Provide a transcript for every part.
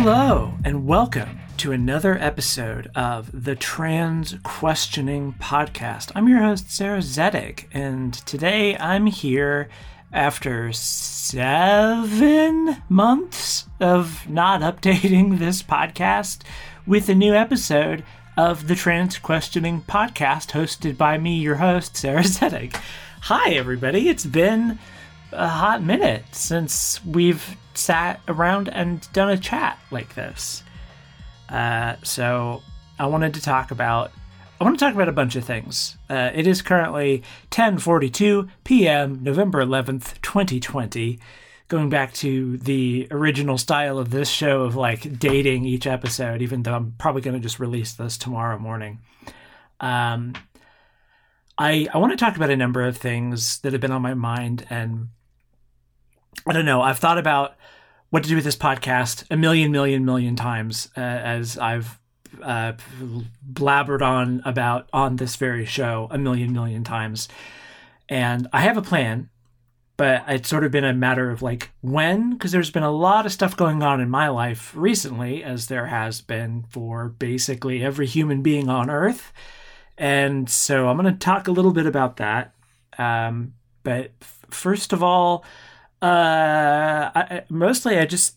Hello, and welcome to another episode of the Trans Questioning Podcast. I'm your host, Sarah Zedig, and today I'm here after seven months of not updating this podcast with a new episode of the Trans Questioning Podcast, hosted by me, your host, Sarah Zedig. Hi, everybody. It's been a hot minute since we've sat around and done a chat like this. Uh, so I wanted to talk about I want to talk about a bunch of things. Uh, it is currently 10:42 p.m. November 11th, 2020. Going back to the original style of this show of like dating each episode, even though I'm probably going to just release this tomorrow morning. Um, I I want to talk about a number of things that have been on my mind, and I don't know. I've thought about what to do with this podcast a million, million, million times uh, as I've uh, blabbered on about on this very show a million, million times. And I have a plan, but it's sort of been a matter of like when, because there's been a lot of stuff going on in my life recently, as there has been for basically every human being on Earth. And so I'm going to talk a little bit about that. Um, but f- first of all, uh, I, mostly I just,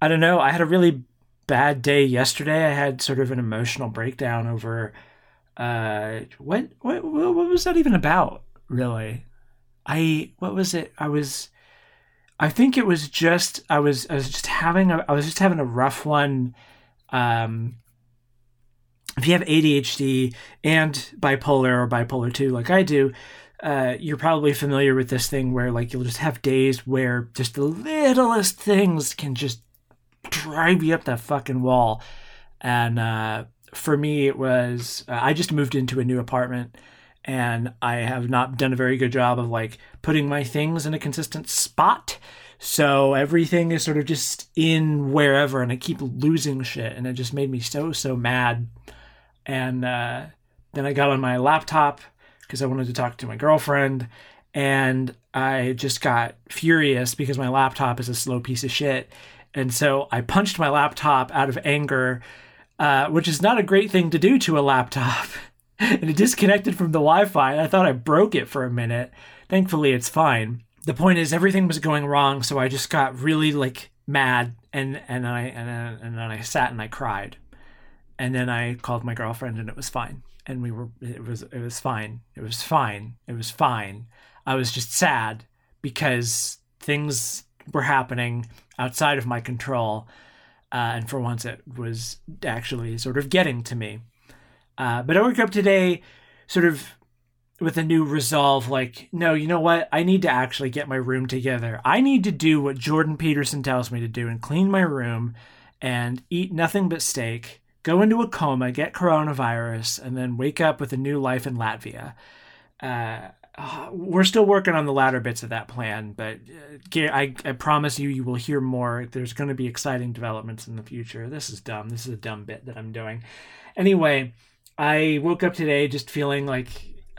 I don't know. I had a really bad day yesterday. I had sort of an emotional breakdown over, uh, what, what, what was that even about? Really, I, what was it? I was, I think it was just, I was, I was just having a, I was just having a rough one. Um, if you have ADHD and bipolar or bipolar 2 like I do, uh, you're probably familiar with this thing where like you'll just have days where just the littlest things can just drive you up that fucking wall. And uh, for me, it was uh, I just moved into a new apartment and I have not done a very good job of like putting my things in a consistent spot. So everything is sort of just in wherever, and I keep losing shit, and it just made me so so mad. And uh, then I got on my laptop because I wanted to talk to my girlfriend. And I just got furious because my laptop is a slow piece of shit. And so I punched my laptop out of anger, uh, which is not a great thing to do to a laptop. and it disconnected from the Wi Fi. I thought I broke it for a minute. Thankfully, it's fine. The point is, everything was going wrong. So I just got really like mad and, and, I, and, and then I sat and I cried. And then I called my girlfriend and it was fine and we were it was it was fine. It was fine. It was fine. I was just sad because things were happening outside of my control uh, and for once it was actually sort of getting to me. Uh, but i woke up today sort of with a new resolve like no you know what? I need to actually get my room together. I need to do what jordan peterson tells me to do and clean my room and eat nothing but steak go into a coma, get coronavirus, and then wake up with a new life in Latvia. Uh, we're still working on the latter bits of that plan, but uh, I, I promise you, you will hear more. There's going to be exciting developments in the future. This is dumb. This is a dumb bit that I'm doing. Anyway, I woke up today just feeling like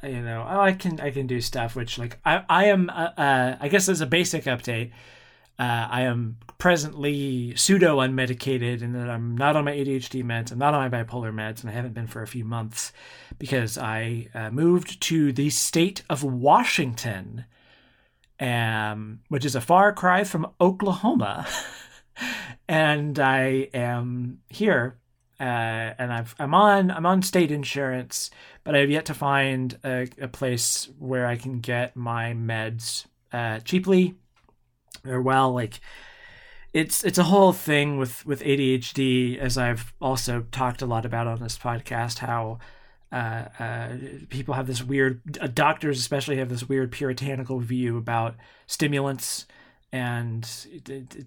you know oh, I can I can do stuff which like I I am uh, uh, I guess as a basic update uh, I am presently pseudo unmedicated and that I'm not on my ADHD meds, I'm not on my bipolar meds, and I haven't been for a few months because I uh, moved to the state of Washington, um, which is a far cry from Oklahoma. and I am here. Uh, and I've, I'm on I'm on state insurance, but I have yet to find a, a place where I can get my meds uh, cheaply or well like it's it's a whole thing with with ADHD as I've also talked a lot about on this podcast how uh, uh, people have this weird uh, doctors especially have this weird puritanical view about stimulants and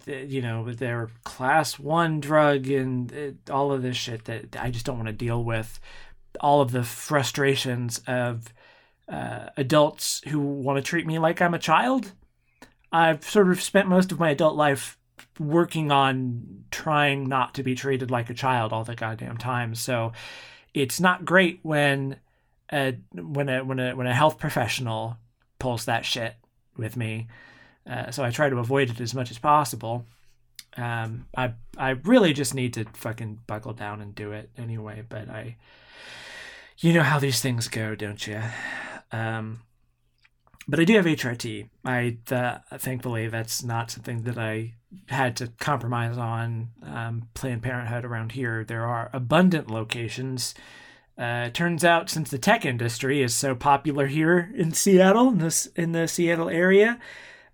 you know their class one drug and all of this shit that I just don't want to deal with. All of the frustrations of uh, adults who want to treat me like I'm a child I've sort of spent most of my adult life working on trying not to be treated like a child all the goddamn time. So it's not great when a when a when a when a health professional pulls that shit with me. Uh, so I try to avoid it as much as possible. Um, I I really just need to fucking buckle down and do it anyway. But I, you know how these things go, don't you? Um, but I do have HRT. I uh, thankfully that's not something that I had to compromise on. Um, Planned Parenthood around here, there are abundant locations. Uh, turns out, since the tech industry is so popular here in Seattle, in this in the Seattle area,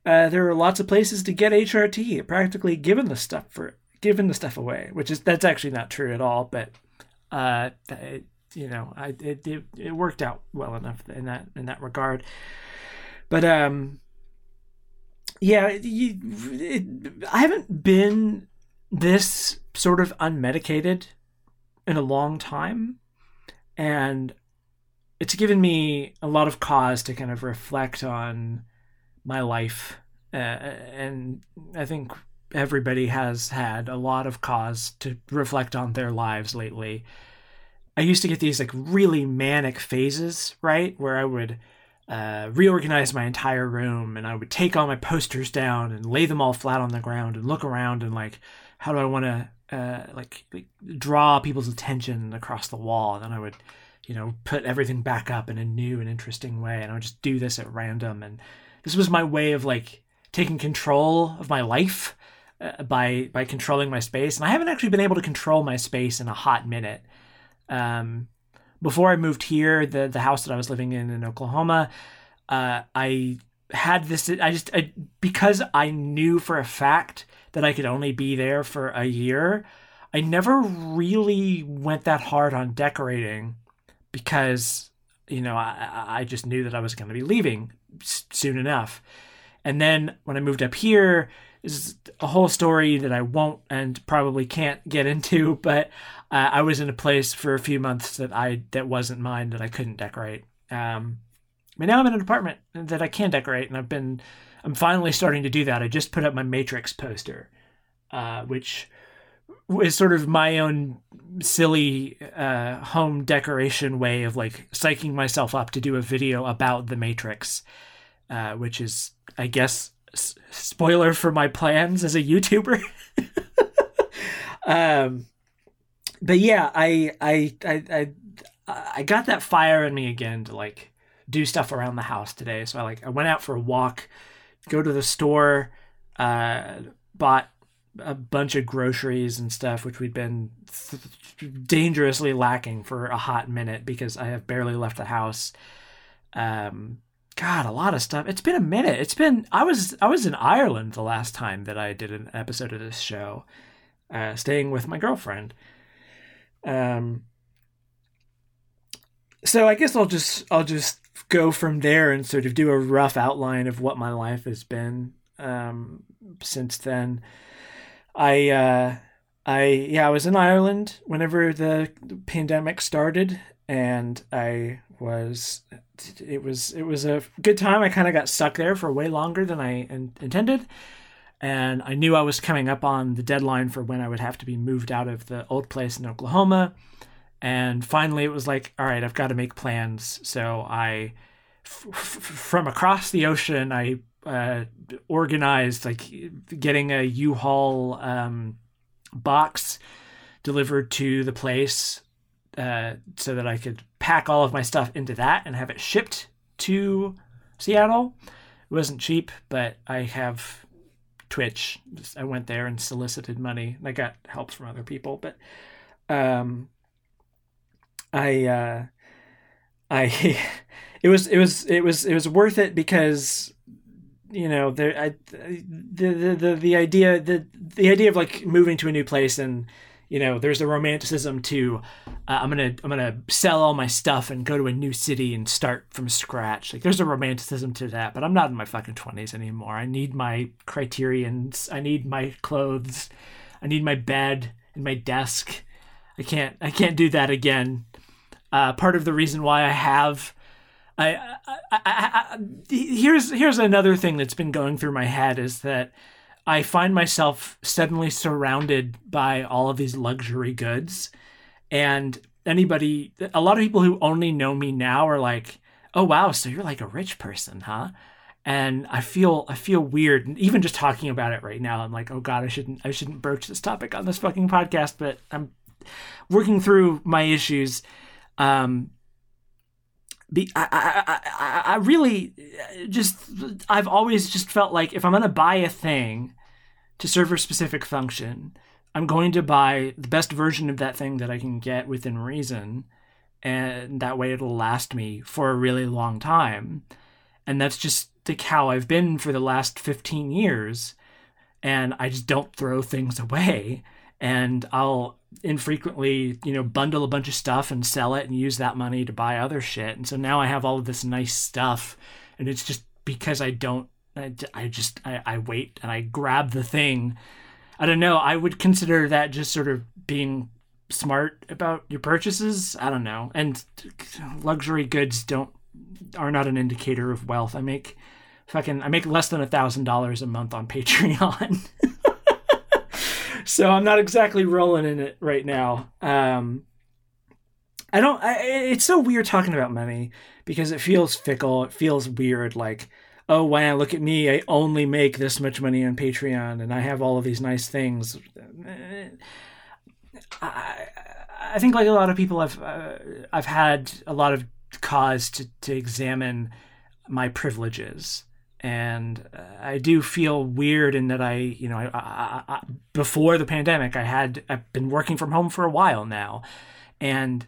uh, there are lots of places to get HRT. Practically given the stuff for given the stuff away, which is that's actually not true at all. But uh, it, you know, I it, it it worked out well enough in that in that regard. But um, yeah, you, it, I haven't been this sort of unmedicated in a long time, and it's given me a lot of cause to kind of reflect on my life, uh, and I think everybody has had a lot of cause to reflect on their lives lately. I used to get these like really manic phases, right, where I would uh, reorganize my entire room and I would take all my posters down and lay them all flat on the ground and look around and like, how do I want to uh, like, like draw people's attention across the wall? And then I would, you know, put everything back up in a new and interesting way. And I would just do this at random. And this was my way of like taking control of my life uh, by by controlling my space. And I haven't actually been able to control my space in a hot minute. Um, before I moved here, the the house that I was living in in Oklahoma, uh, I had this. I just I, because I knew for a fact that I could only be there for a year. I never really went that hard on decorating because you know I I just knew that I was going to be leaving soon enough. And then when I moved up here, is a whole story that I won't and probably can't get into, but uh, I was in a place for a few months that I that wasn't mine that I couldn't decorate. Um, but now I'm in an apartment that I can decorate, and I've been I'm finally starting to do that. I just put up my Matrix poster, uh, which is sort of my own silly uh, home decoration way of like psyching myself up to do a video about the Matrix, uh, which is I guess spoiler for my plans as a YouTuber. um, but yeah, I, I I I I got that fire in me again to like do stuff around the house today. So I like I went out for a walk, go to the store, uh, bought a bunch of groceries and stuff, which we'd been th- dangerously lacking for a hot minute because I have barely left the house. Um, God, a lot of stuff. It's been a minute. It's been I was I was in Ireland the last time that I did an episode of this show, uh, staying with my girlfriend. Um. So I guess I'll just I'll just go from there and sort of do a rough outline of what my life has been um, since then. I uh, I yeah I was in Ireland whenever the pandemic started, and I was it was it was a good time. I kind of got stuck there for way longer than I in- intended, and I knew I was coming up on the deadline for when I would have to be moved out of the old place in Oklahoma. And finally, it was like, all right, I've got to make plans. So I, f- f- from across the ocean, I uh, organized like getting a U-Haul um, box delivered to the place uh, so that I could pack all of my stuff into that and have it shipped to Seattle. It wasn't cheap, but I have Twitch. I went there and solicited money. And I got help from other people, but um, I uh, I it was it was it was it was worth it because you know there I the the the, the idea the the idea of like moving to a new place and you know there's a romanticism to uh, i'm gonna i'm gonna sell all my stuff and go to a new city and start from scratch. Like there's a romanticism to that but i'm not in my fucking 20s anymore. I need my criterions. I need my clothes. I need my bed and my desk. I can't i can't do that again. Uh, part of the reason why i have I, I, I, I, here's here's another thing that's been going through my head is that I find myself suddenly surrounded by all of these luxury goods. And anybody, a lot of people who only know me now are like, oh, wow, so you're like a rich person, huh? and I feel I feel weird. And even just talking about it right now, I'm like, oh god, I shouldn't I shouldn't broach this topic on this fucking podcast. But I'm working through my issues. Um, be I, I, I, I really just I've always just felt like if I'm gonna buy a thing to serve a specific function, I'm going to buy the best version of that thing that I can get within reason, and that way it'll last me for a really long time. And that's just like how I've been for the last 15 years. And I just don't throw things away. And I'll infrequently, you know, bundle a bunch of stuff and sell it and use that money to buy other shit. And so now I have all of this nice stuff. And it's just because I don't, I, I just, I, I wait and I grab the thing. I don't know. I would consider that just sort of being smart about your purchases. I don't know. And luxury goods don't, are not an indicator of wealth. I make fucking, I make less than a thousand dollars a month on Patreon. So I'm not exactly rolling in it right now. Um, I don't. I, it's so weird talking about money because it feels fickle. It feels weird. Like, oh wow, look at me! I only make this much money on Patreon, and I have all of these nice things. I, I think, like a lot of people, I've uh, I've had a lot of cause to to examine my privileges and uh, I do feel weird in that I, you know, I, I, I, before the pandemic, I had I've been working from home for a while now, and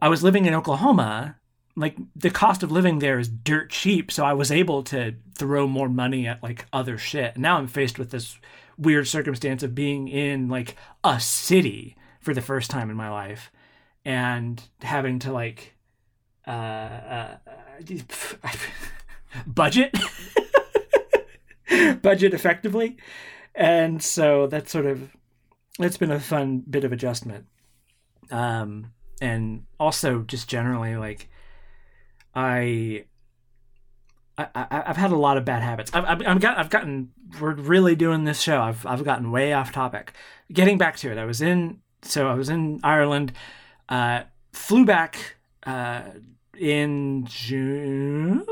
I was living in Oklahoma. Like the cost of living there is dirt cheap, so I was able to throw more money at like other shit. And now I'm faced with this weird circumstance of being in like a city for the first time in my life, and having to like, uh, uh, uh budget budget effectively and so that's sort of it's been a fun bit of adjustment um and also just generally like i I, have had a lot of bad habits. I've, I've, I've, got, I've gotten, we're really doing this show. I've, I've gotten way off topic. Getting back to it, I was in, so I was in Ireland, uh, flew back uh, in June,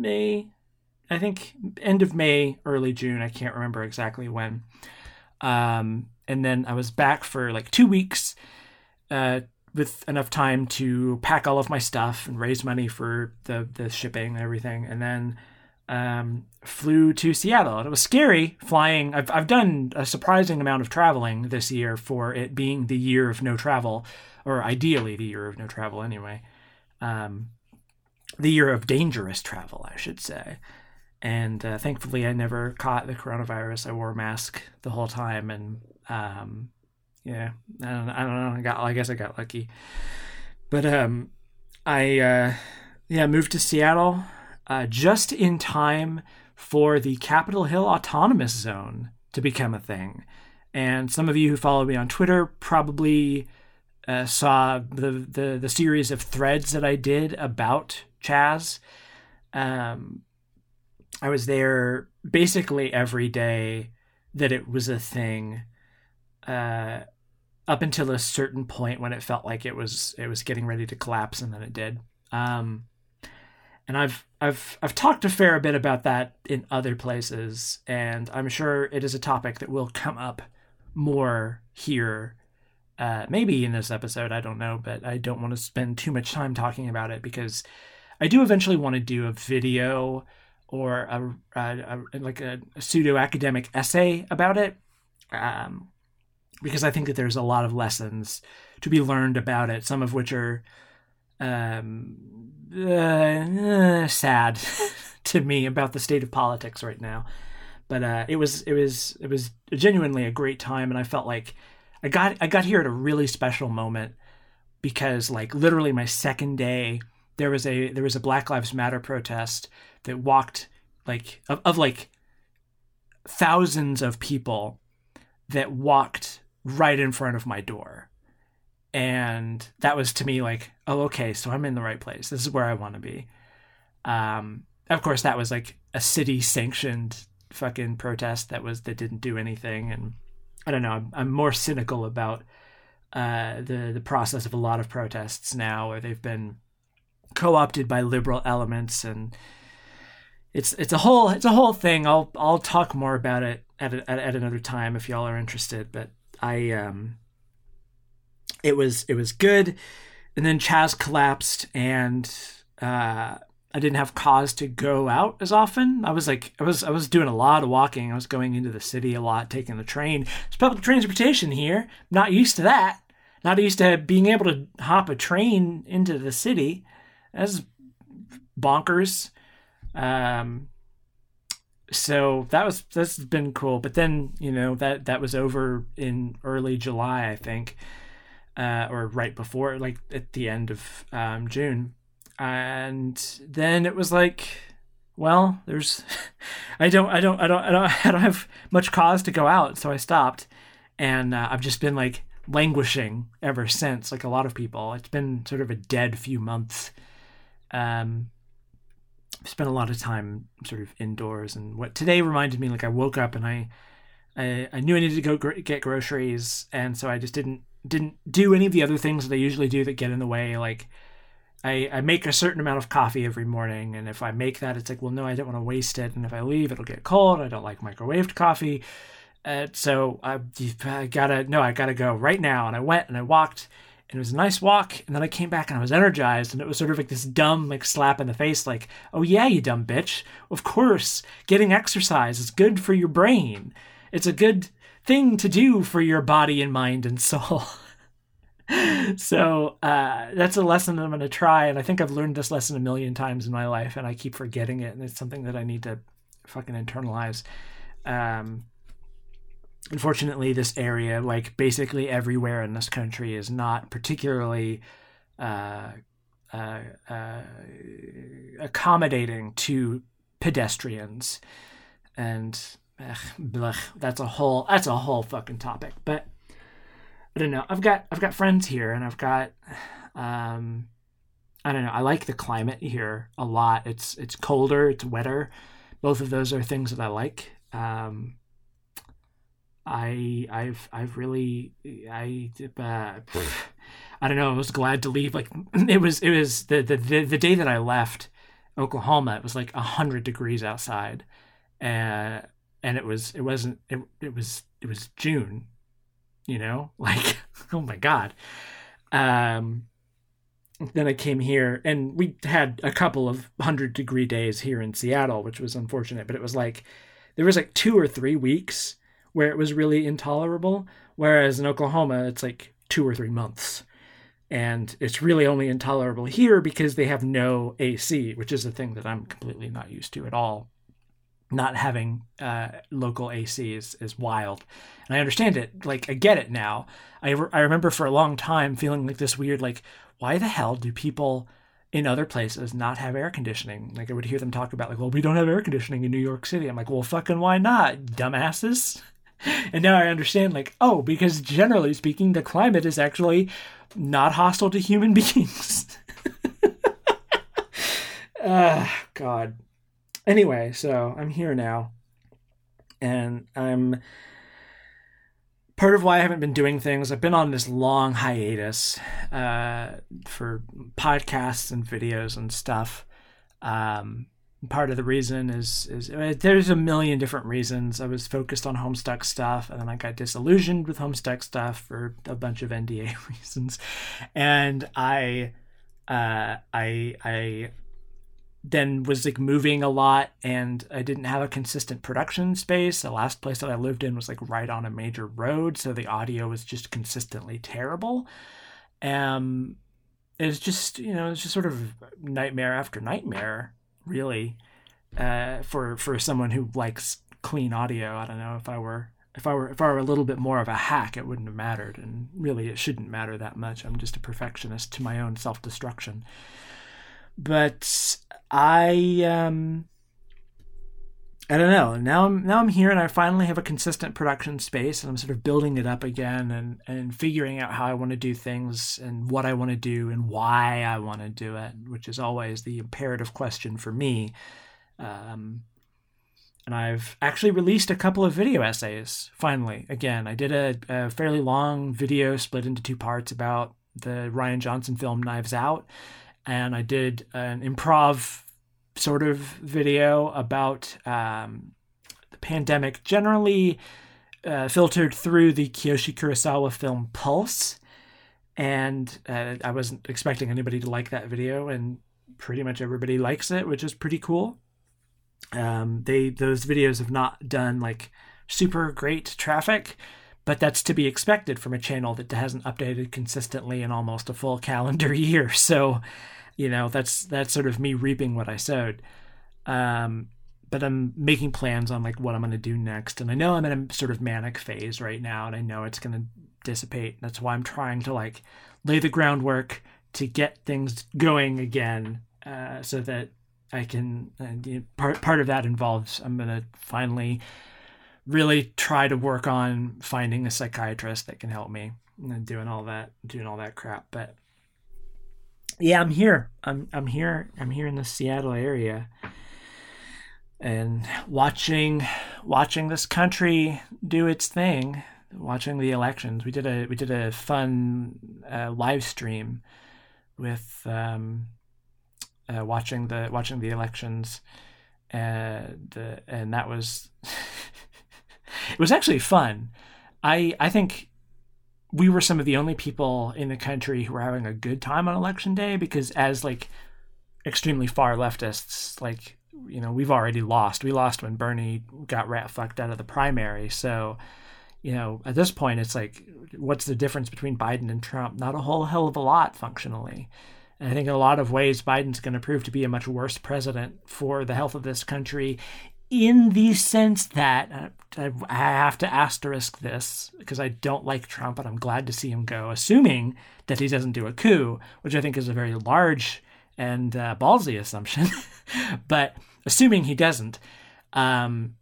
May, I think end of May, early June. I can't remember exactly when. Um, and then I was back for like two weeks uh, with enough time to pack all of my stuff and raise money for the, the shipping and everything. And then um, flew to Seattle. It was scary flying. I've, I've done a surprising amount of traveling this year for it being the year of no travel, or ideally the year of no travel anyway. Um, the year of dangerous travel, I should say. And uh, thankfully, I never caught the coronavirus. I wore a mask the whole time, and um, yeah, I don't, I don't know. I got, I guess I got lucky. But um, I uh, yeah moved to Seattle uh, just in time for the Capitol Hill Autonomous Zone to become a thing. And some of you who follow me on Twitter probably uh, saw the, the the series of threads that I did about Chaz. Um, I was there basically every day that it was a thing, uh, up until a certain point when it felt like it was it was getting ready to collapse, and then it did. Um, and I've I've I've talked a fair bit about that in other places, and I'm sure it is a topic that will come up more here. Uh, maybe in this episode, I don't know, but I don't want to spend too much time talking about it because I do eventually want to do a video or a, a, a like a, a pseudo academic essay about it, um, because I think that there's a lot of lessons to be learned about it. Some of which are um, uh, sad to me about the state of politics right now. But uh, it was it was it was genuinely a great time, and I felt like I got I got here at a really special moment because like literally my second day there was a there was a Black Lives Matter protest that walked like of, of like thousands of people that walked right in front of my door. And that was to me like, oh, okay, so I'm in the right place. This is where I want to be. Um, of course, that was like a city sanctioned fucking protest that was that didn't do anything. And I don't know. I'm, I'm more cynical about uh, the the process of a lot of protests now, where they've been co-opted by liberal elements and it's it's a whole it's a whole thing. I'll I'll talk more about it at a, at, at another time if y'all are interested. But I um, it was it was good, and then Chaz collapsed, and uh, I didn't have cause to go out as often. I was like I was I was doing a lot of walking. I was going into the city a lot, taking the train. It's public transportation here. Not used to that. Not used to being able to hop a train into the city. That's bonkers. Um, so that was that's been cool. But then you know that that was over in early July, I think, uh, or right before, like at the end of um, June, and then it was like, well, there's, I don't, I don't, I don't, I don't, I don't have much cause to go out, so I stopped, and uh, I've just been like languishing ever since. Like a lot of people, it's been sort of a dead few months. Um, spent a lot of time sort of indoors and what today reminded me like I woke up and I I, I knew I needed to go gr- get groceries. And so I just didn't didn't do any of the other things that I usually do that get in the way. Like I, I make a certain amount of coffee every morning. And if I make that it's like well no I don't want to waste it. And if I leave it'll get cold. I don't like microwaved coffee. Uh, so I, I gotta no I gotta go right now. And I went and I walked and it was a nice walk and then i came back and i was energized and it was sort of like this dumb like slap in the face like oh yeah you dumb bitch. Of course getting exercise is good for your brain. It's a good thing to do for your body and mind and soul. So uh, that's a lesson that i'm going to try and i think i've learned this lesson a million times in my life and i keep forgetting it and it's something that i need to fucking internalize. Um, unfortunately, this area, like basically everywhere in this country, is not particularly uh, uh, uh, accommodating to pedestrians, and ugh, blech, that's a whole that's a whole fucking topic. But I don't know. I've got I've got friends here, and I've got. Um, I don't know. I like the climate here a lot. It's it's colder, it's wetter. Both of those are things that I like. Um, I I've I've really I uh, I don't know. I was glad to leave. Like it was it was the the the, the day that I left Oklahoma. It was like a hundred degrees outside, and uh, and it was it wasn't it it was it was June. You know, like oh my god. Um, then I came here, and we had a couple of hundred degree days here in Seattle, which was unfortunate. But it was like there was like two or three weeks where it was really intolerable. Whereas in Oklahoma, it's like two or three months. And it's really only intolerable here because they have no AC, which is a thing that I'm completely not used to at all. Not having uh, local AC is, is wild. And I understand it. Like, I get it now. I, re- I remember for a long time feeling like this weird, like, why the hell do people in other places not have air conditioning. Like I would hear them talk about like, well, we don't have air conditioning in New York City. I'm like, well, fucking why not, dumbasses? and now I understand, like, oh, because generally speaking, the climate is actually not hostile to human beings. Uh, God. Anyway, so I'm here now, and I'm part of why I haven't been doing things. I've been on this long hiatus uh, for podcasts and videos and stuff. Um, part of the reason is is uh, there's a million different reasons. I was focused on Homestuck stuff, and then I got disillusioned with Homestuck stuff for a bunch of NDA reasons, and I, uh, I, I then was like moving a lot and I didn't have a consistent production space. The last place that I lived in was like right on a major road, so the audio was just consistently terrible. Um it was just, you know, it's just sort of nightmare after nightmare really uh, for for someone who likes clean audio. I don't know if I were if I were if I were a little bit more of a hack, it wouldn't have mattered, and really it shouldn't matter that much. I'm just a perfectionist to my own self destruction. But I um I don't know. Now I'm now I'm here and I finally have a consistent production space and I'm sort of building it up again and and figuring out how I want to do things and what I want to do and why I want to do it, which is always the imperative question for me. Um, and I've actually released a couple of video essays finally. Again, I did a, a fairly long video split into two parts about the Rian Johnson film Knives Out, and I did an improv sort of video about um, the pandemic, generally uh, filtered through the Kiyoshi Kurosawa film Pulse. And uh, I wasn't expecting anybody to like that video, and pretty much everybody likes it, which is pretty cool. Um, they those videos have not done like super great traffic, but that's to be expected from a channel that hasn't updated consistently in almost a full calendar year. So you know that's that's sort of me reaping what I sowed. Um, but I'm making plans on like what I'm going to do next, and I know I'm in a sort of manic phase right now, and I know it's going to dissipate. That's why I'm trying to like lay the groundwork to get things going again, uh, so that I can. And you know, part part of that involves I'm going to finally really try to work on finding a psychiatrist that can help me and doing all that doing all that crap but yeah, I'm here. I'm I'm here. I'm here in the Seattle area, and watching watching this country do its thing. Watching the elections, we did a we did a fun uh, live stream with um, uh, watching the watching the elections, and uh, and that was it was actually fun. I I think we were some of the only people in the country who were having a good time on election day because as like extremely far leftists like you know we've already lost. We lost when bernie got rat fucked out of the primary. So you know at this point it's like what's the difference between biden and trump? Not a whole hell of a lot functionally. And i think in a lot of ways biden's going to prove to be a much worse president for the health of this country in the sense that uh, I have to asterisk this because I don't like Trump and I'm glad to see him go, assuming that he doesn't do a coup, which I think is a very large and uh, ballsy assumption. but assuming he doesn't, um,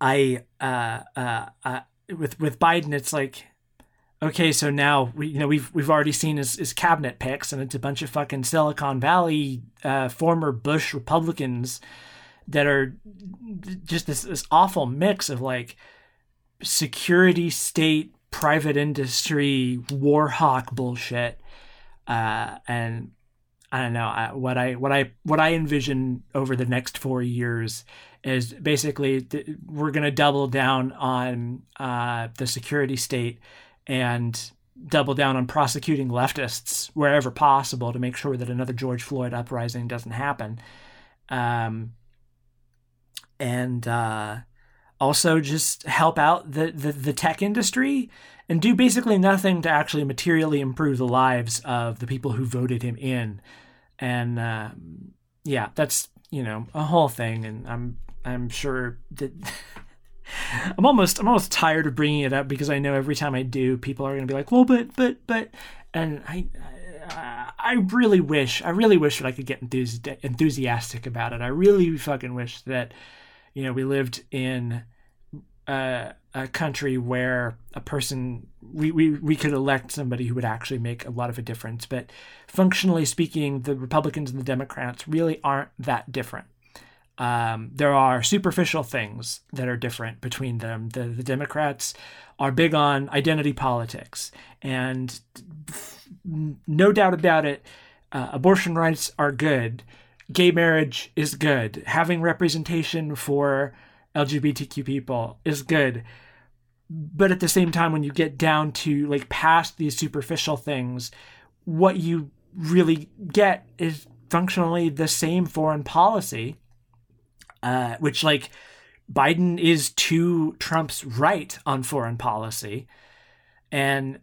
I uh, uh, uh, with with Biden, it's like okay, so now we you know we've we've already seen his, his cabinet picks, and it's a bunch of fucking Silicon Valley uh, former Bush Republicans that are just this, this awful mix of like security state private industry war hawk bullshit uh, and I don't know I, what I what I what I envision over the next four years is basically th- we're going to double down on uh, the security state and double down on prosecuting leftists wherever possible to make sure that another George Floyd uprising doesn't happen. Um, and uh, also just help out the, the, the tech industry and do basically nothing to actually materially improve the lives of the people who voted him in. And uh, yeah, that's you know a whole thing, and I'm I'm sure that. I'm almost I'm almost tired of bringing it up because I know every time I do, people are going to be like, "Well, but but but," and I I really wish I really wish that I could get enthusiastic about it. I really fucking wish that you know, we lived in a, a country where a person we, we we could elect somebody who would actually make a lot of a difference. But functionally speaking, the Republicans and the Democrats really aren't that different. Um, there are superficial things that are different between them. The, the Democrats are big on identity politics, and no doubt about it, uh, abortion rights are good gay marriage is good. Having representation for LGBTQ people is good. But at the same time, when you get down to like past these superficial things, what you really get is functionally the same foreign policy, uh, which like Biden is to Trump's right on foreign policy. And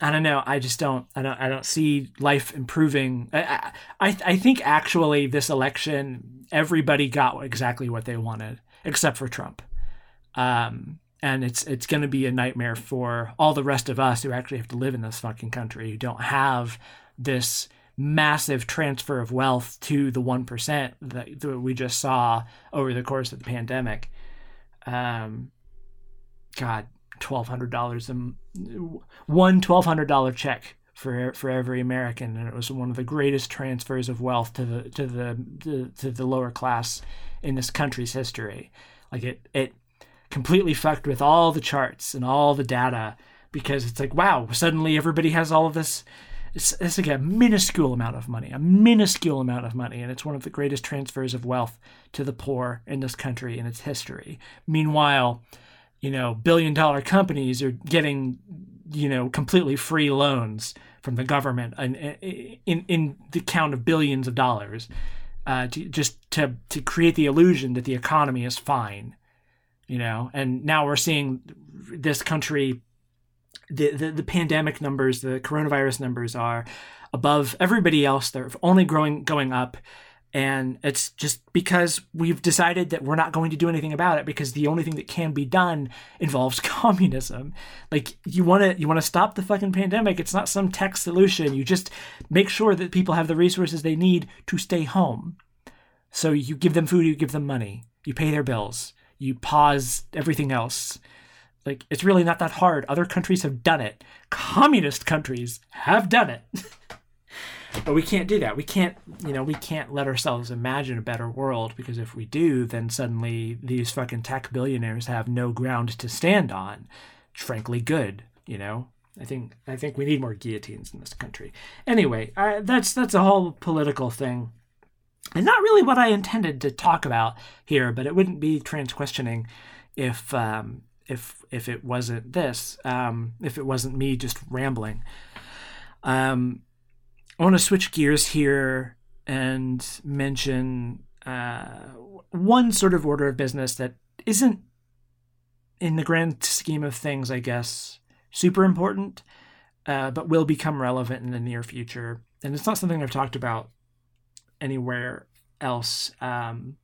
I don't know. I just don't. I don't. I don't see life improving. I, I. I think actually this election, everybody got exactly what they wanted, except for Trump. Um, and it's it's going to be a nightmare for all the rest of us who actually have to live in this fucking country who don't have this massive transfer of wealth to the one percent that, that we just saw over the course of the pandemic. Um, God, twelve hundred dollars one twelve hundred dollar check for for every American, and it was one of the greatest transfers of wealth to the to the to, to the lower class in this country's history. Like it it completely fucked with all the charts and all the data because it's like wow suddenly everybody has all of this it's, it's like a minuscule amount of money, a minuscule amount of money, and it's one of the greatest transfers of wealth to the poor in this country in its history. Meanwhile, you know, billion dollar companies are getting, you know, completely free loans from the government in, in, in the count of billions of dollars uh, to, just to, to create the illusion that the economy is fine, you know, and now we're seeing this country the, the, the pandemic numbers, the coronavirus numbers are above everybody else. They're only growing, going up. And it's just because we've decided that we're not going to do anything about it because the only thing that can be done involves communism. Like you want to you want to stop the fucking pandemic. It's not some tech solution. You just make sure that people have the resources they need to stay home. So you give them food, you give them money, you pay their bills, you pause everything else like, it's really not that hard. Other countries have done it. Communist countries have done it. but we can't do that. We can't, you know, we can't let ourselves imagine a better world because if we do, then suddenly these fucking tech billionaires have no ground to stand on. Frankly good, you know. I think I think we need more guillotines in this country. Anyway, I, that's that's a whole political thing, and not really what I intended to talk about here. But it wouldn't be trans questioning if um, if if it wasn't this, um, if it wasn't me just rambling. Um, I want to switch gears here and mention uh, one sort of order of business that isn't, in the grand scheme of things, I guess, super important, uh, but will become relevant in the near future. And it's not something I've talked about anywhere else. Um,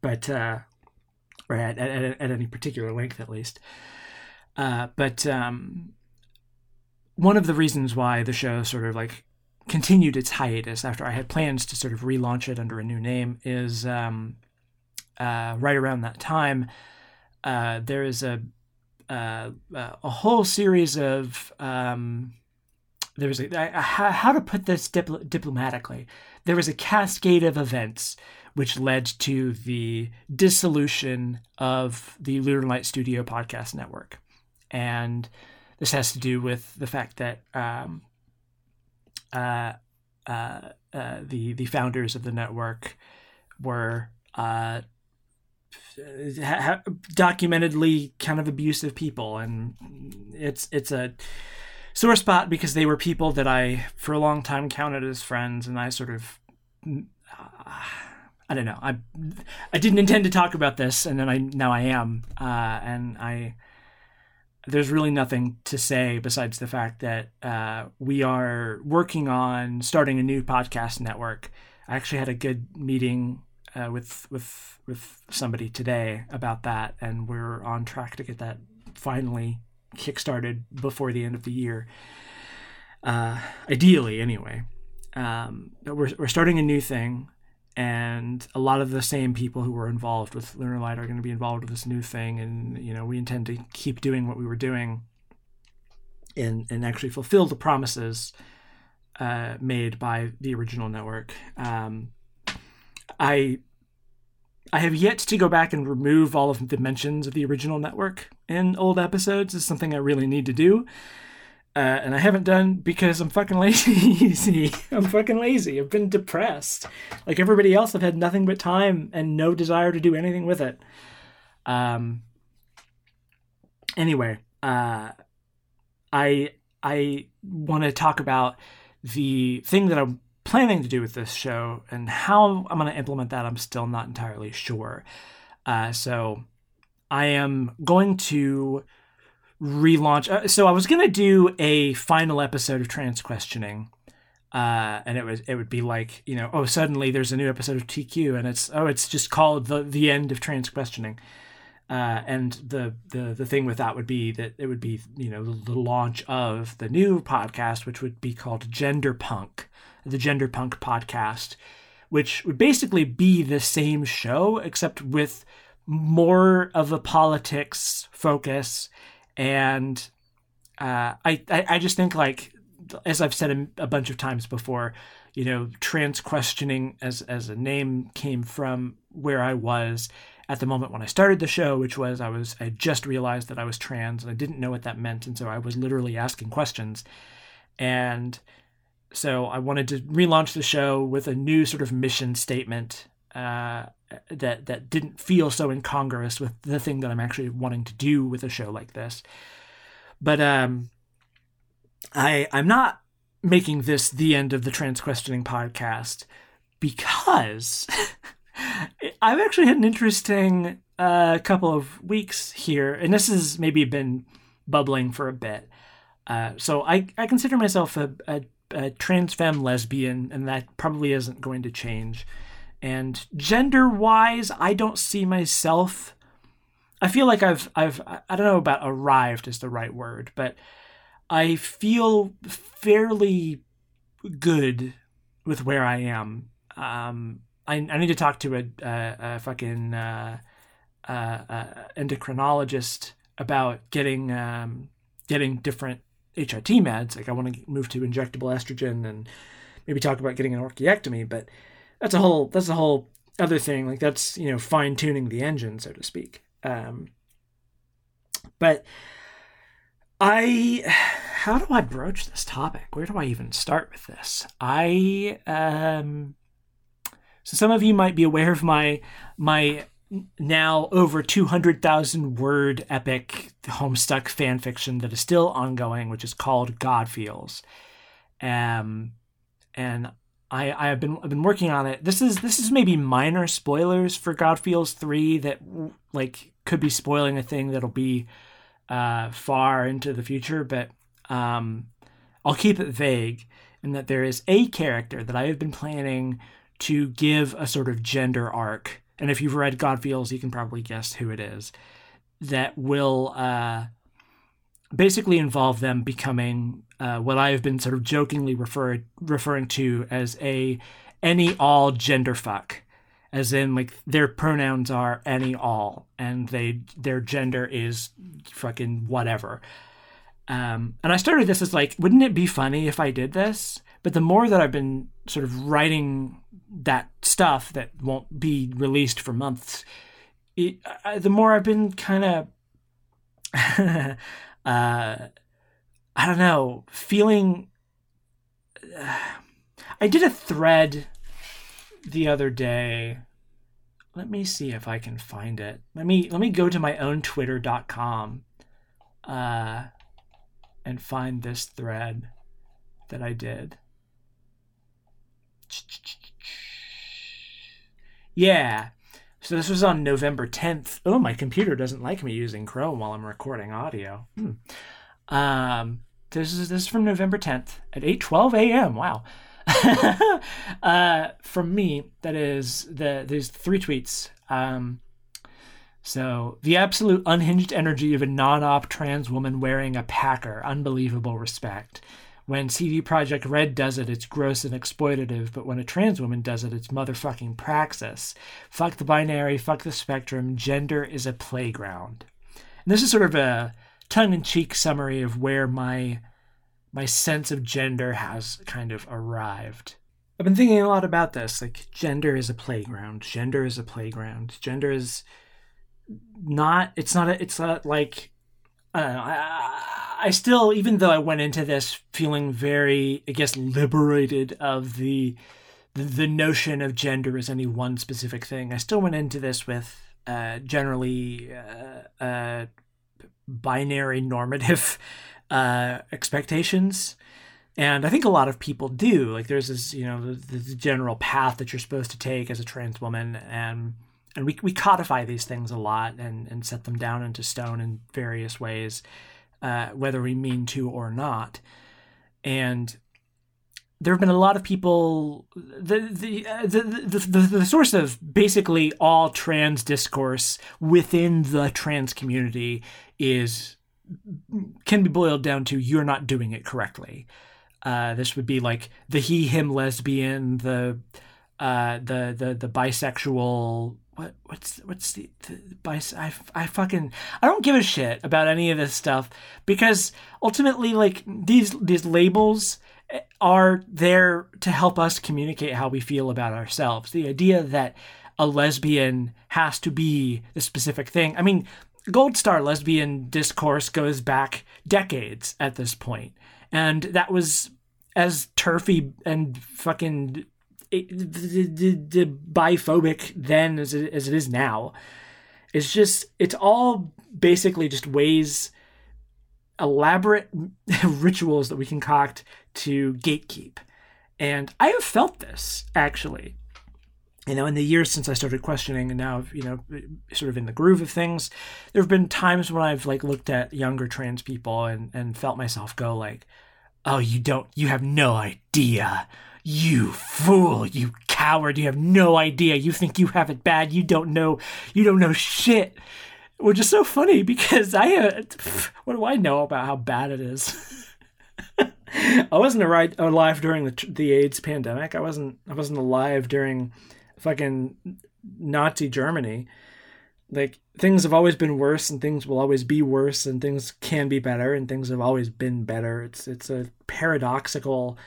but uh, or at, at, at any particular length at least. Uh, but um, one of the reasons why the show sort of like continued its hiatus after I had plans to sort of relaunch it under a new name is um, uh, right around that time. Uh, there is a uh, a whole series of um, there was a, a, how to put this dipl- diplomatically. There was a cascade of events which led to the dissolution of the Lunar Light Studio podcast network. And this has to do with the fact that um, uh, uh, uh, the the founders of the network were uh, ha- documentedly kind of abusive people, and it's it's a sore spot because they were people that I for a long time counted as friends, and I sort of I don't know. I I didn't intend to talk about this, and then I now I am, uh, and I there's really nothing to say besides the fact that uh, we are working on starting a new podcast network. I actually had a good meeting uh, with with with somebody today about that, and we're on track to get that finally kickstarted before the end of the year. Uh, ideally, anyway. Um, but we're we're starting a new thing and a lot of the same people who were involved with Lunar Light are going to be involved with this new thing, and you know we intend to keep doing what we were doing, and and actually fulfill the promises uh, made by the original network. Um, I I have yet to go back and remove all of the mentions of the original network in old episodes. Is something I really need to do. Uh, and I haven't done because I'm fucking lazy. I'm fucking lazy. I've been depressed. Like everybody else, I've had nothing but time and no desire to do anything with it. Um. Anyway, uh, I I want to talk about the thing that I'm planning to do with this show and how I'm going to implement that. I'm still not entirely sure. Uh, so I am going to relaunch. Uh, so I was gonna do a final episode of Trans Questioning, uh, and it was it would be like you know oh suddenly there's a new episode of TQ and it's oh it's just called the the end of Trans Questioning. Uh, and the, the the thing with that would be that it would be you know the, the launch of the new podcast, which would be called Gender Punk, the Gender Punk podcast, which would basically be the same show except with more of a politics focus and uh, I, I, I just think like as I've said a, a bunch of times before, you know, trans questioning as as a name came from where I was at the moment when I started the show, which was I was I just realized that I was trans and I didn't know what that meant, and so I was literally asking questions, and so I wanted to relaunch the show with a new sort of mission statement uh, that that didn't feel so incongruous with the thing that I'm actually wanting to do with a show like this. But um, I I'm not making this the end of the trans questioning podcast because I've actually had an interesting uh, couple of weeks here, and this has maybe been bubbling for a bit. Uh, so I, I consider myself a, a, a trans femme lesbian, and that probably isn't going to change. And gender wise, I don't see myself. I feel like I've I've I don't know about arrived is the right word, but I feel fairly good with where I am. Um, I, I need to talk to a, a, a fucking uh, uh, uh, endocrinologist about getting um, getting different HRT meds. Like I want to move to injectable estrogen and maybe talk about getting an orchiectomy, but that's a whole that's a whole other thing. Like that's you know fine tuning the engine, so to speak. Um, but I, how do I broach this topic? Where do I even start with this? I um, so some of you might be aware of my my now over 200,000 word epic Homestuck fan fiction that is still ongoing, which is called God Feels. Um, and I, I have been I've been working on it. This is this is maybe minor spoilers for God Feels 3 that like could be spoiling a thing that'll be uh, far into the future, but um, I'll keep it vague in that there is a character that I have been planning to give a sort of gender arc and if you've read God Feels, you can probably guess who it is, that will uh, basically involve them becoming uh, what I have been sort of jokingly referred referring to as a any all gender fuck, as in like their pronouns are any all, and they their gender is fucking whatever. Um, and I started this as like, wouldn't it be funny if I did this? But the more that I've been sort of writing that stuff that won't be released for months, it, uh, the more I've been kind of, uh, I don't know, feeling. Uh, I did a thread the other day. Let me see if I can find it. Let me let me go to my own twitter.com uh and find this thread that I did. Yeah. So this was on November 10th. Oh, my computer doesn't like me using Chrome while I'm recording audio. Hmm. Um, this is this is from November 10th at 8:12 a.m. Wow. uh, from me, that is the there's three tweets. Um, so the absolute unhinged energy of a non-op trans woman wearing a packer, unbelievable respect. When CD Projekt Red does it, it's gross and exploitative, but when a trans woman does it, it's motherfucking praxis. Fuck the binary, fuck the spectrum, gender is a playground. And this is sort of a tongue-in-cheek summary of where my my sense of gender has kind of arrived. I've been thinking a lot about this. Like, gender is a playground. Gender is a playground. Gender is not. It's not. A, it's not like. I know. I, I still, even though I went into this feeling very, I guess, liberated of the the, the notion of gender as any one specific thing, I still went into this with uh, generally uh, uh, binary normative uh, expectations. And I think a lot of people do. Like, there's this, you know, the, the general path that you're supposed to take as a trans woman, and and we we codify these things a lot and and set them down into stone in various ways uh, whether we mean to or not. And there have been a lot of people. The the, uh, the, the, the the source of basically all trans discourse within the trans community is can be boiled down to you're not doing it correctly. Uh, this would be like the he him lesbian, the uh, the the the bisexual what what's what's the, the by I, I fucking I don't give a shit about any of this stuff because ultimately like these these labels are there to help us communicate how we feel about ourselves. The idea that a lesbian has to be the specific thing. I mean, Gold Star lesbian discourse goes back decades at this point, and that was as turfy and fucking biphobic then as it, as it is now. It's just it's all basically just ways elaborate rituals that we concoct to gatekeep. And I have felt this actually. You know, in the years since I started questioning and now, you know, sort of in the groove of things, there have been times when I've like looked at younger trans people and, and felt myself go like, oh, you don't, you have no idea. You fool, you coward, you have no idea. You think you have it bad. You don't know, you don't know shit which is so funny because I uh, what do I know about how bad it is? I wasn't alive during the the AIDS pandemic. I wasn't I wasn't alive during fucking Nazi Germany. Like things have always been worse and things will always be worse and things can be better and things have always been better. It's it's a paradoxical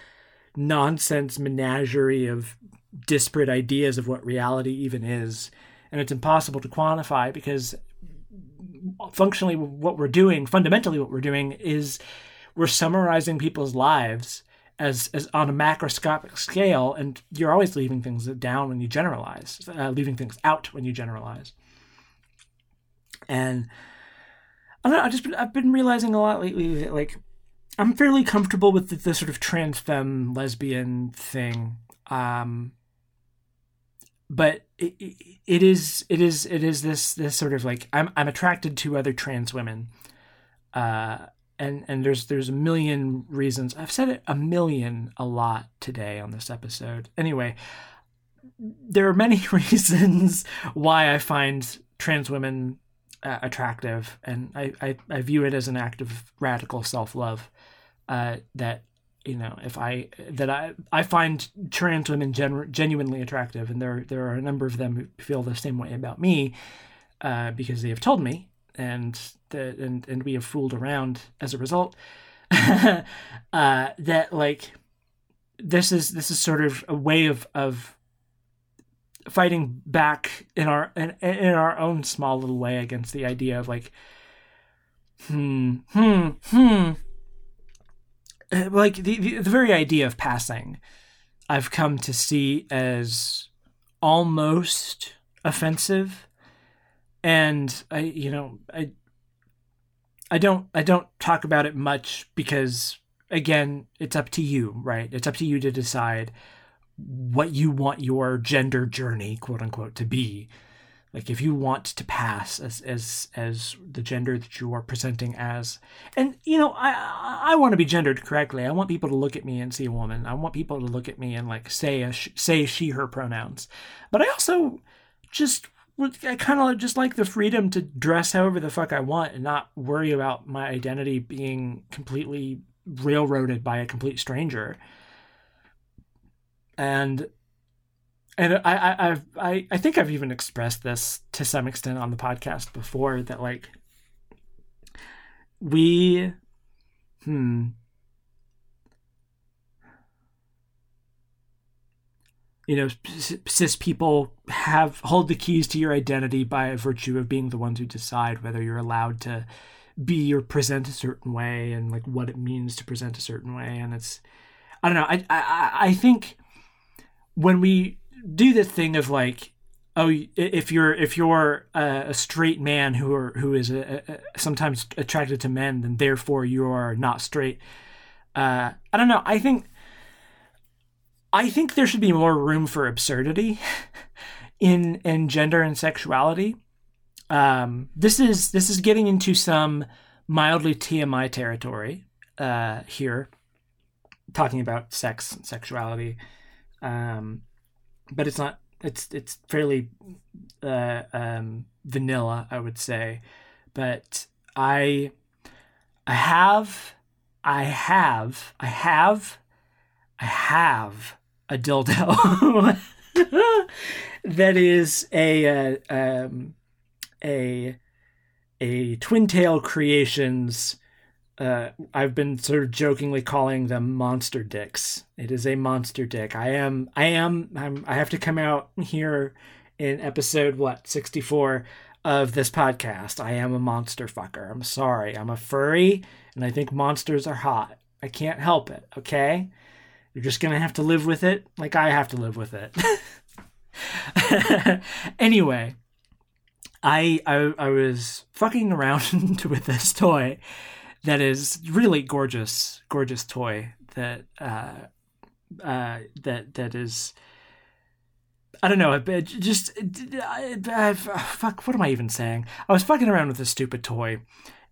nonsense menagerie of disparate ideas of what reality even is. And it's impossible to quantify because functionally what we're doing, fundamentally what we're doing is we're summarizing people's lives as, as on a macroscopic scale, and you're always leaving things down when you generalize, uh, leaving things out when you generalize. And I don't know, I just I've been realizing a lot lately that like I'm fairly comfortable with the, the sort of trans femme lesbian thing. Um, but it, it is it is it is this this sort of like I'm I'm attracted to other trans women, uh, and and there's there's a million reasons. I've said it a million a lot today on this episode. Anyway, there are many reasons why I find trans women uh, attractive, and I, I I view it as an act of radical self love. Uh, that you know if i that i i find trans women gen- genuinely attractive and there there are a number of them who feel the same way about me uh, because they have told me and the, and and we have fooled around as a result uh, that like this is this is sort of a way of of fighting back in our in, in our own small little way against the idea of like hmm hmm hmm like the, the, the very idea of passing i've come to see as almost offensive. And i you know i i don't i don't talk about it much because again it's up to you right? It's up to you to decide what you want your gender journey quote unquote to be like if you want to pass as as as the gender that you are presenting as and you know i i want to be gendered correctly. I want people to look at me and see a woman. I want people to look at me and like say a say she her pronouns. But i also just I kind of just like the freedom to dress however the fuck I want and not worry about my identity being completely railroaded by a complete stranger. And and I, I I've I, I think I've even expressed this to some extent on the podcast before that like we hmm. You know cis people have hold the keys to your identity by virtue of being the ones who decide whether you're allowed to be or present a certain way and like what it means to present a certain way. And it's i don't know i i i think when we do this thing of like oh if you're if you're a, straight man who are who is a, a, sometimes attracted to men then therefore you are not straight. Uh, i don't know. I think i think there should be more room for absurdity in in gender and sexuality. Um, this is this is getting into some mildly tmi territory uh, here talking about sex and sexuality. Um, but it's not. It's it's fairly uh, um, vanilla, I would say. But I I have I have I have I have a dildo that is a uh, um, a a twin tail creations uh, I've been sort of jokingly calling them monster dicks. It is a monster dick. I am, I am, I'm, I have to come out here in episode what sixty four of this podcast. I am a monster fucker. I'm sorry. I'm a furry, and I think monsters are hot. I can't help it. Okay. You're just gonna have to live with it, like I have to live with it. anyway, I, I I was fucking around with this toy that is really gorgeous, gorgeous toy that uh, uh, that that is. I don't know. Just I, I, fuck. What am I even saying? I was fucking around with this stupid toy,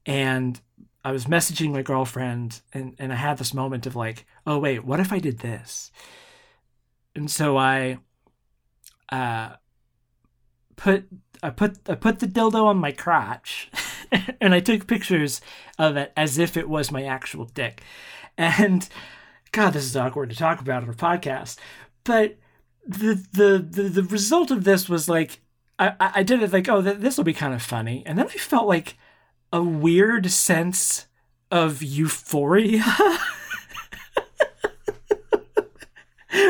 and I was messaging my girlfriend, and and I had this moment of like, oh wait, what if I did this? And so I, uh, put I put I put the dildo on my crotch, and I took pictures of it as if it was my actual dick, and God, this is awkward to talk about on a podcast, but the the the, the result of this was like I I did it like oh this will be kind of funny, and then I felt like a weird sense of euphoria.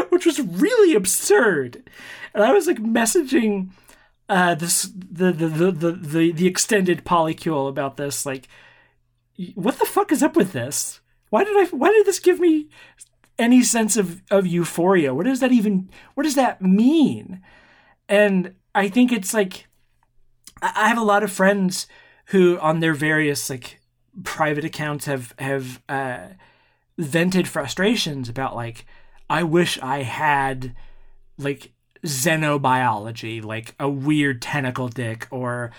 which was really absurd. And I was like messaging uh, this the, the the the the extended polycule about this like what the fuck is up with this? Why did i why did this give me any sense of of euphoria? What does that even what does that mean? And i think it's like i have a lot of friends who on their various like private accounts have have uh vented frustrations about like i wish i had like xenobiology, like a weird tentacle dick or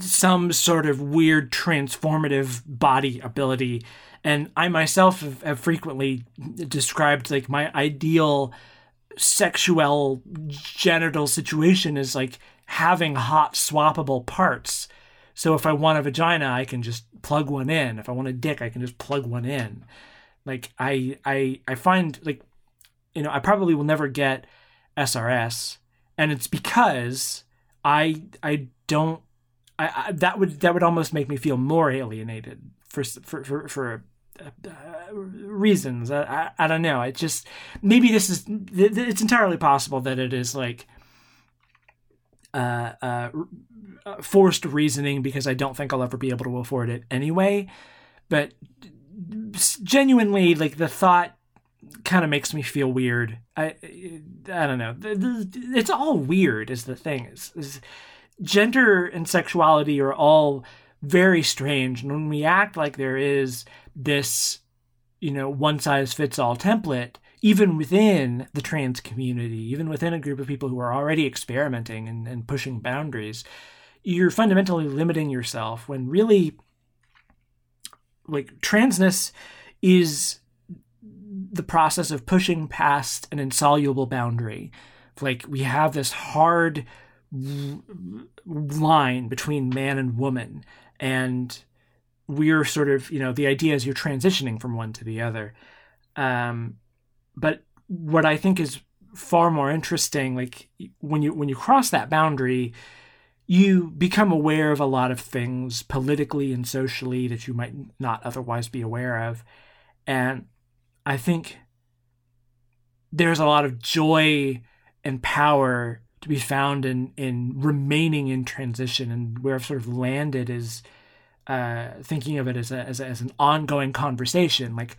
some sort of weird transformative body ability. And I myself have, frequently described like my ideal sexual genital situation is like having hot swappable parts. So if I want a vagina, I can just plug one in. If I want a dick, I can just plug one in. Like I I I find like you know, I probably will never get SRS, and it's because I I don't I, I, that would that would almost make me feel more alienated for for for, for uh, reasons. I, I, I don't know. It just maybe this is it's entirely possible that it is like uh, uh, forced reasoning because I don't think I'll ever be able to afford it anyway. But genuinely, like the thought kind of makes me feel weird. I I don't know. It's all weird. Is the thing is, gender and sexuality are all very strange, and when we act like there is this, you know, one size fits all template, even within the trans community, even within a group of people who are already experimenting and, and pushing boundaries, you're fundamentally limiting yourself when really, like, transness is the process of pushing past an insoluble boundary. Like we have this hard line between man and woman, and we're sort of, you know, the idea is you're transitioning from one to the other. Um, but what I think is far more interesting, like when you when you cross that boundary, you become aware of a lot of things politically and socially that you might not otherwise be aware of, and I think there's a lot of joy and power to be found in in remaining in transition and where I've sort of landed is uh, thinking of it as a, as a, as an ongoing conversation. Like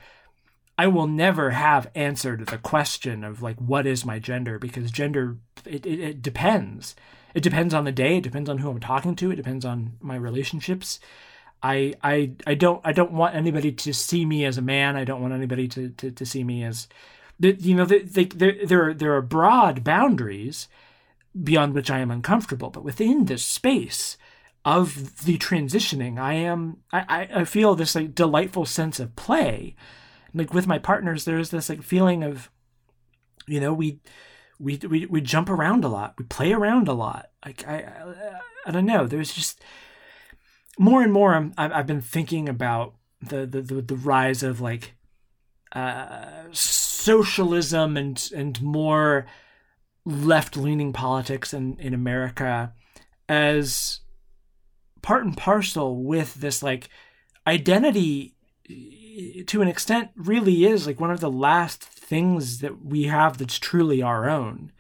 I will never have answered the question of like what is my gender because gender it, it, it depends. It depends on the day it depends on who I'm talking to it depends on my relationships I I I don't I don't want anybody to see me as a man. I don't want anybody to to, to see me as you know they, they, there are, there are broad boundaries beyond which I am uncomfortable, but within this space of the transitioning, I am I, I feel this like delightful sense of play. Like with my partners, there's this like feeling of, you know, we we we, we jump around a lot, we play around a lot. Like I I, I don't know. There's just more and more I'm, I've been thinking about the, the, the, the rise of like uh, socialism and, and more left leaning politics in, in America as part and parcel with this like identity to an extent really is like one of the last things that we have that's truly our own.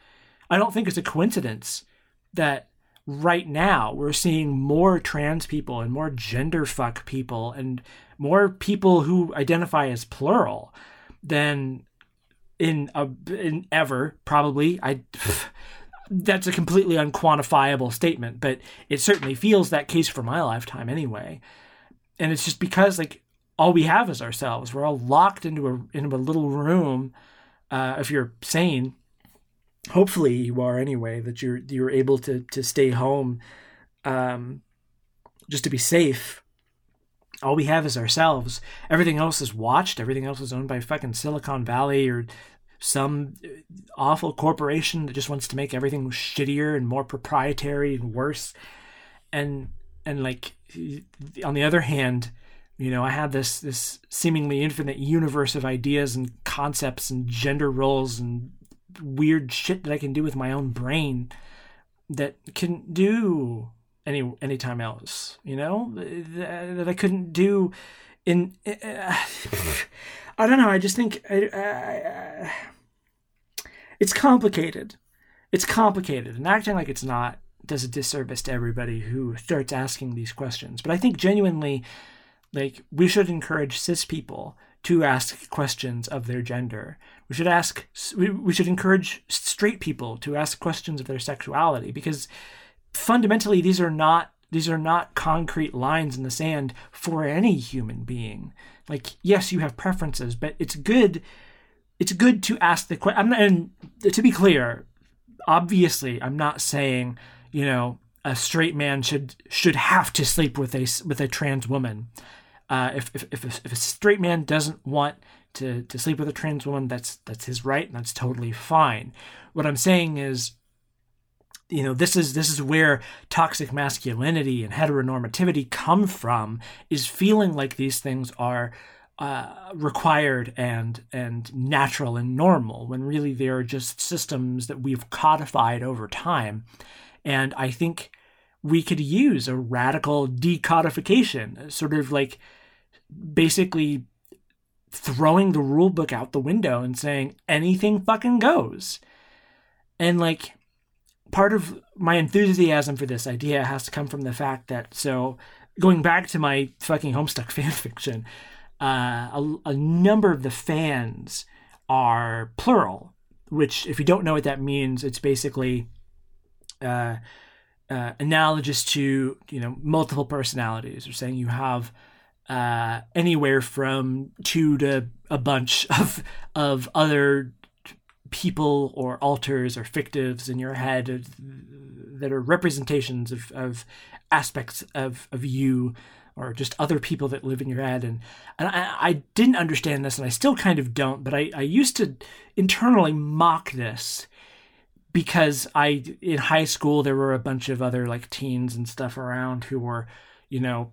I don't think it's a coincidence that right now we're seeing more trans people and more gender fuck people and more people who identify as plural than in a in ever probably I that's a completely unquantifiable statement, but it certainly feels that case for my lifetime anyway. And it's just because like all we have is ourselves. We're all locked into a into a little room. Uh, if you're sane, hopefully you are anyway. That you're you're able to to stay home, um, just to be safe. All we have is ourselves. Everything else is watched. Everything else is owned by fucking Silicon Valley or some awful corporation that just wants to make everything shittier and more proprietary and worse. And and like on the other hand, you know, I have this this seemingly infinite universe of ideas and concepts and gender roles and weird shit that I can do with my own brain that can do any anytime else. You know that, that I couldn't do in. Uh, I don't know. I just think I, I, it's complicated. It's complicated, and acting like it's not does a disservice to everybody who starts asking these questions. But I think genuinely, like we should encourage cis people to ask questions of their gender. We should ask. We, should encourage straight people to ask questions of their sexuality because fundamentally these are not these are not concrete lines in the sand for any human being. Like yes, you have preferences, but it's good it's good to ask the question. And to be clear, obviously, I'm not saying you know a straight man should should have to sleep with a with a trans woman. Uh, if, if, if, a, if a straight man doesn't want to, to sleep with a trans woman, that's that's his right, and that's totally fine. What I'm saying is, you know, this is this is where toxic masculinity and heteronormativity come from, is feeling like these things are uh, required and and natural and normal when really they're just systems that we've codified over time and i think we could use a radical decodification sort of like basically throwing the rule book out the window and saying anything fucking goes. And like part of my enthusiasm for this idea has to come from the fact that so going back to my fucking homestuck fan fiction uh, a, a number of the fans are plural, which, if you don't know what that means, it's basically uh, uh, analogous to you know multiple personalities, or saying you have uh, anywhere from two to a bunch of of other people or alters or fictives in your head that are representations of, of aspects of, of you or just other people that live in your head. And, and I, I didn't understand this, and I still kind of don't, but I, I used to internally mock this because I, in high school, there were a bunch of other like teens and stuff around who were, you know,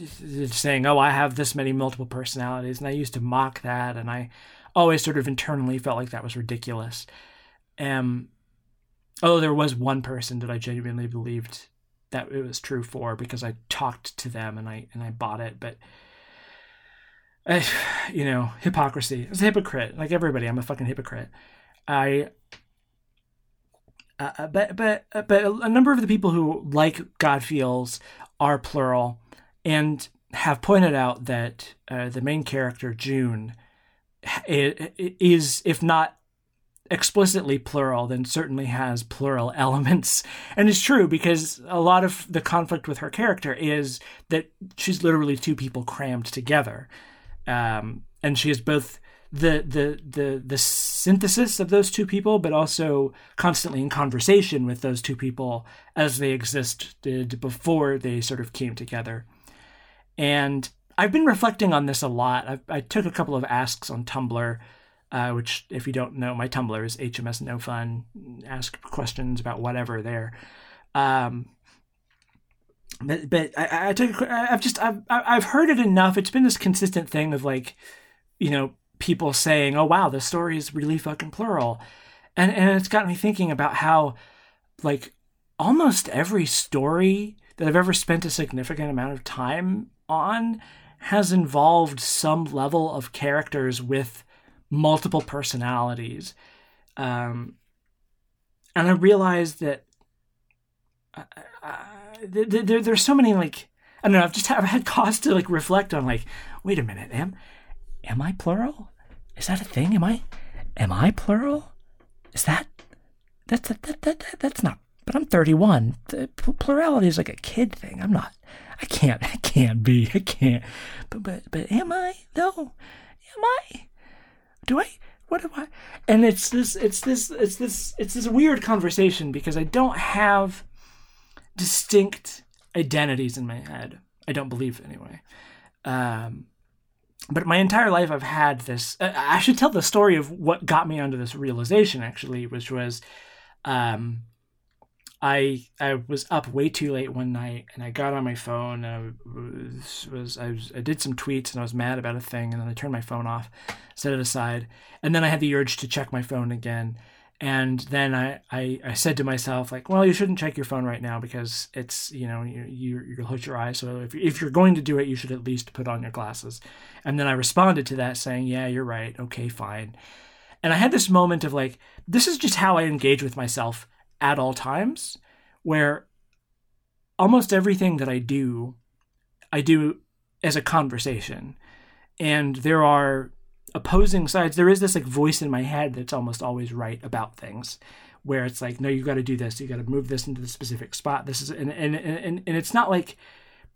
saying, oh, I have this many multiple personalities. And I used to mock that. And I always sort of internally felt like that was ridiculous. Um, although there was one person that I genuinely believed that it was true for because I talked to them and I and I bought it, but I, you know, hypocrisy. I was a hypocrite, like everybody. I'm a fucking hypocrite. I, uh, but but but a number of the people who like God feels are plural, and have pointed out that uh, the main character June is, if not explicitly plural, then certainly has plural elements. And it's true because a lot of the conflict with her character is that she's literally two people crammed together. Um, and she is both the, the the the synthesis of those two people, but also constantly in conversation with those two people as they existed before they sort of came together. And I've been reflecting on this a lot. I, I took a couple of asks on Tumblr uh, which, if you don't know, my Tumblr is HMS No Fun. Ask questions about whatever there. Um, but but I, I took I've just I've I've heard it enough. It's been this consistent thing of like, you know, people saying, "Oh wow, the story is really fucking plural," and and it's got me thinking about how, like, almost every story that I've ever spent a significant amount of time on has involved some level of characters with multiple personalities. Um, and I realized that uh, uh, there, there, there's so many like I don't know. I've just I've had cause to like reflect on like, wait a minute, am am I plural? Is that a thing? Am I am I plural? Is that that's that, that, that, that's not but I'm 31. The plurality is like a kid thing. I'm not. I can't. I can't be. I can't. But but but am I though? Am I? Do I? What am I? And it's this. It's this. It's this. It's this weird conversation because I don't have distinct identities in my head. I don't believe anyway. Um, but my entire life I've had this. I should tell the story of what got me onto this realization actually, which was. Um, I I was up way too late one night and I got on my phone and I was, was, I was I did some tweets and I was mad about a thing and then I turned my phone off, set it aside, and then I had the urge to check my phone again. And then I, I, I said to myself like, well, you shouldn't check your phone right now because it's you know you you you'll hurt your eyes. So if if you're going to do it, you should at least put on your glasses. And then I responded to that saying, yeah, you're right. Okay, fine. And I had this moment of like, this is just how I engage with myself at all times, where almost everything that I do, I do as a conversation. And there are opposing sides. There is this like voice in my head that's almost always right about things where it's like, no, you got to do this. You got to move this into the specific spot. This is, and, and, and, and it's not like,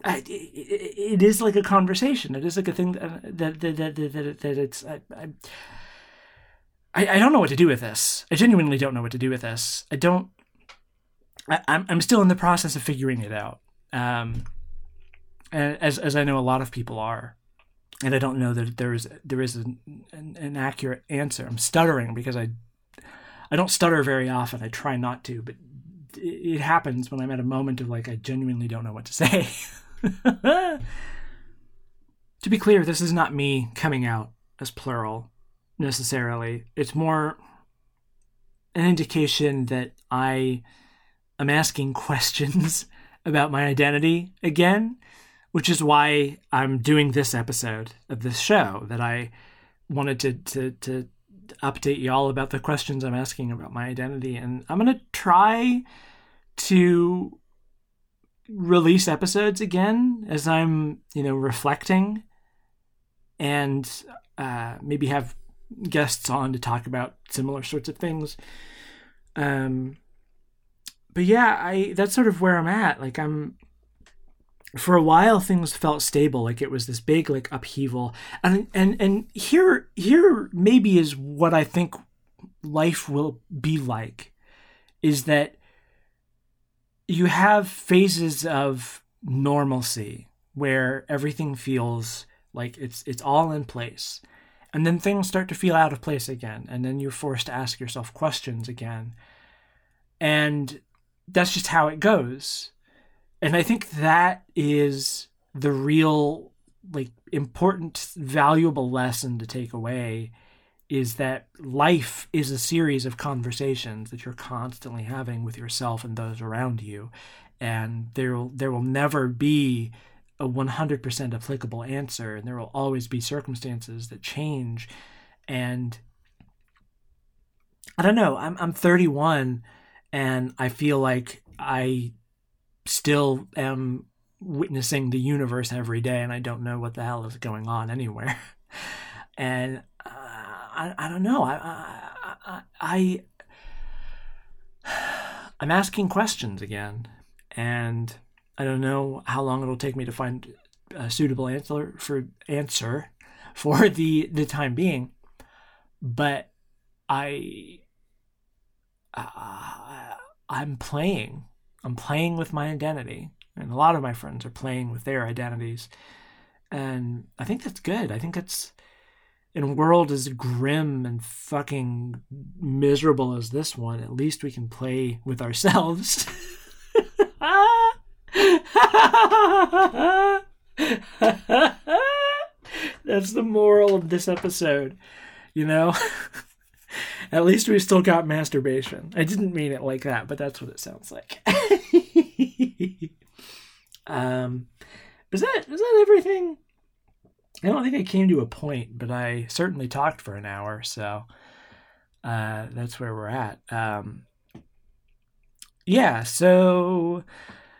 it, it is like a conversation. It is like a thing that, that, that, that, that, that it's, I, I, I, I don't know what to do with this. I genuinely don't know what to do with this. I don't. I, I'm I'm still in the process of figuring it out. Um, and as as I know a lot of people are, and I don't know that there is there is an, an, an accurate answer. I'm stuttering because I I don't stutter very often. I try not to, but it, it happens when I'm at a moment of like I genuinely don't know what to say. to be clear, this is not me coming out as plural necessarily. It's more an indication that I am asking questions about my identity again, which is why I'm doing this episode of this show that I wanted to to to update you all about the questions I'm asking about my identity and I'm going to try to release episodes again as I'm, you know, reflecting and uh, maybe have guests on to talk about similar sorts of things. Um, but yeah, I that's sort of where I'm at. Like I'm for a while things felt stable, like it was this big like upheaval. And and and here here maybe is what I think life will be like is that you have phases of normalcy where everything feels like it's it's all in place and then things start to feel out of place again. And then you're forced to ask yourself questions again. And that's just how it goes. And I think that is the real, like, important, valuable lesson to take away is that life is a series of conversations that you're constantly having with yourself and those around you. And there will, there will never be a 100% applicable answer and there will always be circumstances that change and I don't know I'm I'm 31 and I feel like I still am witnessing the universe every day and I don't know what the hell is going on anywhere and uh, I I don't know I I, I I'm asking questions again and I don't know how long it'll take me to find a suitable answer for answer for the the time being, but I uh, I'm playing. I'm playing with my identity, and a lot of my friends are playing with their identities, and I think that's good. I think it's in a world as grim and fucking miserable as this one. At least we can play with ourselves. That's the moral of this episode, you know? At least we've still got masturbation. I didn't mean it like that, but that's what it sounds like. um, is that is that everything? I don't think I came to a point, but I certainly talked for an hour, so uh, that's where we're at. Um, yeah, so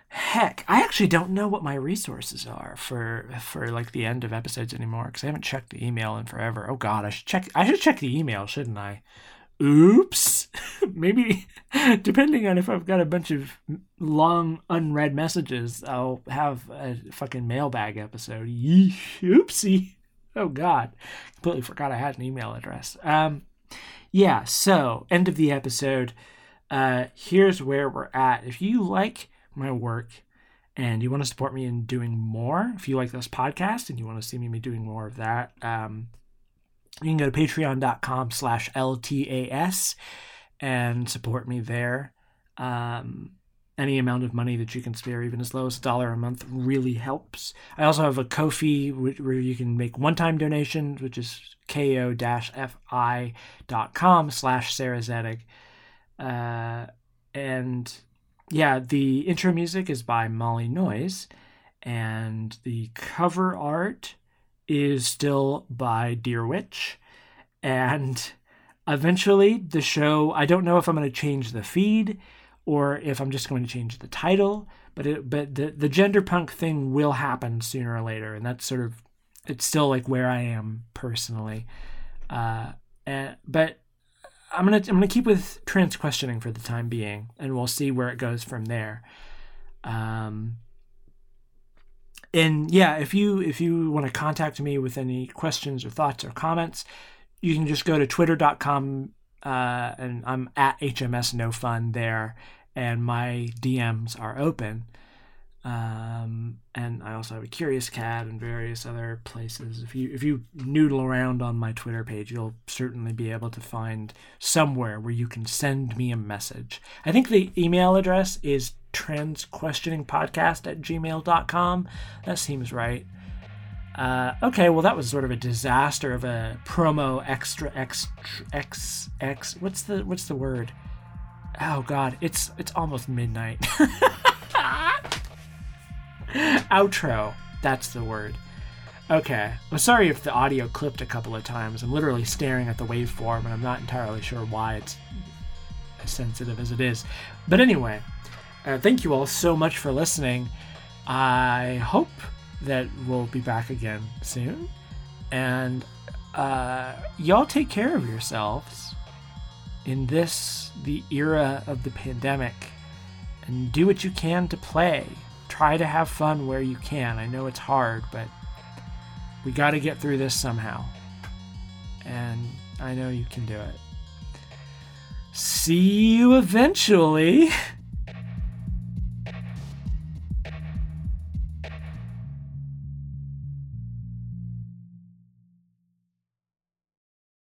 heck, I actually don't know what my resources are for for like the end of episodes anymore because I haven't checked the email in forever. Oh God, I should check. I should check the email, shouldn't I? Oops. Maybe depending on if I've got a bunch of long unread messages, I'll have a fucking mailbag episode. Yeesh. Oopsie. Oh God, completely forgot I had an email address. Um, yeah. So end of the episode. Uh, here's where we're at. If you like my work and you want to support me in doing more, if you like this podcast and you want to see me doing more of that, um, you can go to patreon.com slash LTAS and support me there. Um, any amount of money that you can spare, even as low as a dollar a month, really helps. I also have a Ko-fi where you can make one-time donations, which is ko-fi.com slash Sarah. Uh, and yeah, the intro music is by Molly Noise, and the cover art is still by Dear Witch. And eventually, the show, I don't know if I'm going to change the feed or if I'm just going to change the title, but it, but the, the gender punk thing will happen sooner or later. And that's sort of, it's still like where I am personally. Uh, and, but I'm gonna I'm gonna keep with trans questioning for the time being, and we'll see where it goes from there. Um, and yeah, if you if you want to contact me with any questions or thoughts or comments, you can just go to twitter.com uh, and I'm at HMS No Fun there, and my DMs are open. Um, and I also have a Curious Cat and various other places. If you if you noodle around on my Twitter page, you'll certainly be able to find somewhere where you can send me a message. I think the email address is transquestioningpodcast at gmail.com. That seems right. Uh, okay, well that was sort of a disaster of a promo extra x x x. What's the what's the word? Oh God, it's it's almost midnight. Outro. That's the word. Okay. I'm sorry if the audio clipped a couple of times. I'm literally staring at the waveform and I'm not entirely sure why it's as sensitive as it is. But anyway, uh, thank you all so much for listening. I hope that we'll be back again soon. And uh, y'all take care of yourselves in this, the era of the pandemic, and do what you can to play try to have fun where you can. I know it's hard, but we got to get through this somehow. And I know you can do it. See you eventually.